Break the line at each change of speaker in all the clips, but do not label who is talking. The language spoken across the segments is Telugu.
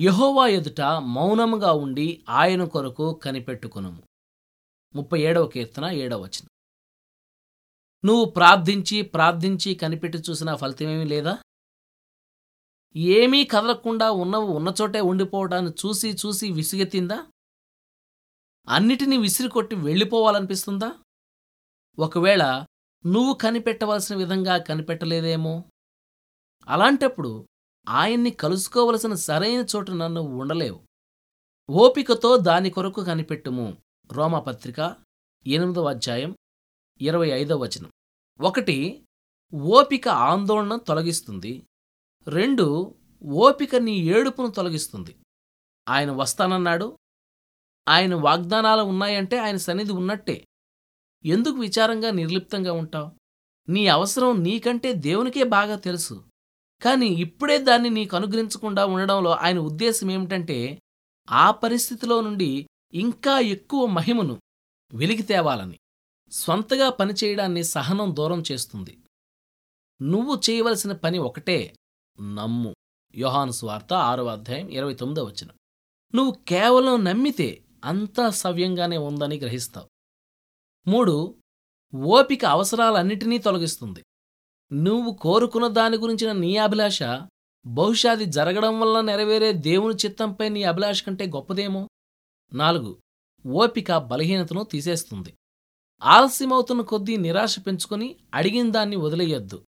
యహోవా ఎదుట మౌనముగా ఉండి ఆయన కొరకు కనిపెట్టుకునము. ముప్పై ఏడవ కీర్తన ఏడవ వచనం. నువ్వు ప్రార్థించి ప్రార్థించి కనిపెట్టి చూసిన ఫలితమేమీ లేదా? ఏమీ కదలకుండా ఉన్నవు ఉన్నచోటే ఉండిపోవడాన్ని చూసి చూసి విసుగెత్తిందా? అన్నిటినీ విసిరికొట్టి వెళ్ళిపోవాలనిపిస్తుందా? ఒకవేళ నువ్వు కనిపెట్టవలసిన విధంగా కనిపెట్టలేదేమో? అలాంటప్పుడు ఆయన్ని కలుసుకోవలసిన సరైన చోట నన్ను ఉండలేవు. ఓపికతో దాని కొరకు కనిపెట్టుము. రోమాపత్రిక ఎనిమిదవ అధ్యాయం ఇరవై ఐదవ వచనం. ఒకటి ఓపిక ఆందోళన తొలగిస్తుంది. రెండు ఓపిక నీ ఏడుపును తొలగిస్తుంది. ఆయన వస్తానన్నాడు. ఆయన వాగ్దానాలు ఉన్నాయంటే ఆయన సన్నిధి ఉన్నట్టే. ఎందుకు విచారంగా నిర్లిప్తంగా ఉంటావు? నీ అవసరం నీకంటే దేవునికే బాగా తెలుసు. కానీ ఇప్పుడే దాన్ని నీకు అనుగ్రహించకుండా ఉండడంలో ఆయన ఉద్దేశం ఏమిటంటే ఆ పరిస్థితిలో నుండి ఇంకా ఎక్కువ మహిమను వెలికి తేవాలని స్వంతగా పనిచేయడాన్ని సహనం దూరం చేస్తుంది. నువ్వు చేయవలసిన పని ఒకటే నమ్ము. యోహాను స్వార్త ఆరో అధ్యాయం ఇరవై తొమ్మిదో వచ్చిన నువ్వు కేవలం నమ్మితే అంతా సవ్యంగానే ఉందని గ్రహిస్తావు. మూడు ఓపిక అవసరాలన్నిటినీ తొలగిస్తుంది. నువ్వు కోరుకున్న దాని గురించిన నీ అభిలాష బహుశా అది జరగడం వల్ల నెరవేరే దేవుని చిత్తంపై నీ అభిలాష కంటే గొప్పదేమో? నాలుగు. ఓపిక బలహీనతను తీసేస్తుంది. ఆలస్యమవుతున్న కొద్దీ నిరాశ పెంచుకొని అడిగిన దాన్ని వదిలేయొద్దు.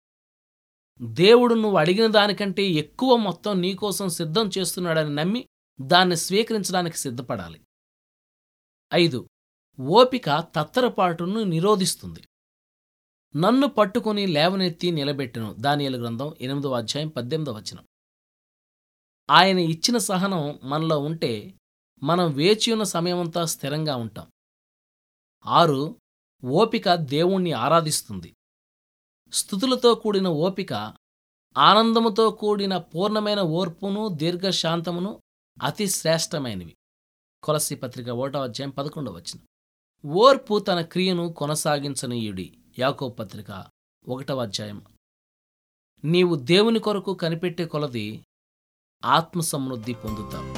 దేవుడు నువ్వు అడిగిన దానికంటే ఎక్కువ మొత్తం నీకోసం సిద్ధం చేస్తున్నాడని నమ్మి దాన్ని స్వీకరించడానికి సిద్ధపడాలి. ఐదు. ఓపిక తత్తరపాటును నిరోధిస్తుంది. నన్ను పట్టుకుని లేవనెత్తి నిలబెట్టెను. దానియలు గ్రంథం ఎనిమిదవ అధ్యాయం పద్దెనిమిదవ వచనం. ఆయన ఇచ్చిన సహనం మనలో ఉంటే మనం వేచి ఉన్న సమయమంతా స్థిరంగా ఉంటాం. ఆరు ఓపిక దేవుణ్ణి ఆరాధిస్తుంది. స్థుతులతో కూడిన ఓపిక ఆనందముతో కూడిన పూర్ణమైన ఓర్పును దీర్ఘశాంతమును అతి శ్రేష్టమైనవి. కొలసి పత్రిక ఓటో అధ్యాయం పదకొండవచ్చిన ఓర్పు తన క్రియను కొనసాగించనీయుడి. యాకో పత్రిక ఒకటవ అధ్యాయం. నీవు దేవుని కొరకు కనిపెట్టే కొలది ఆత్మసమృద్ధి పొందుతావు.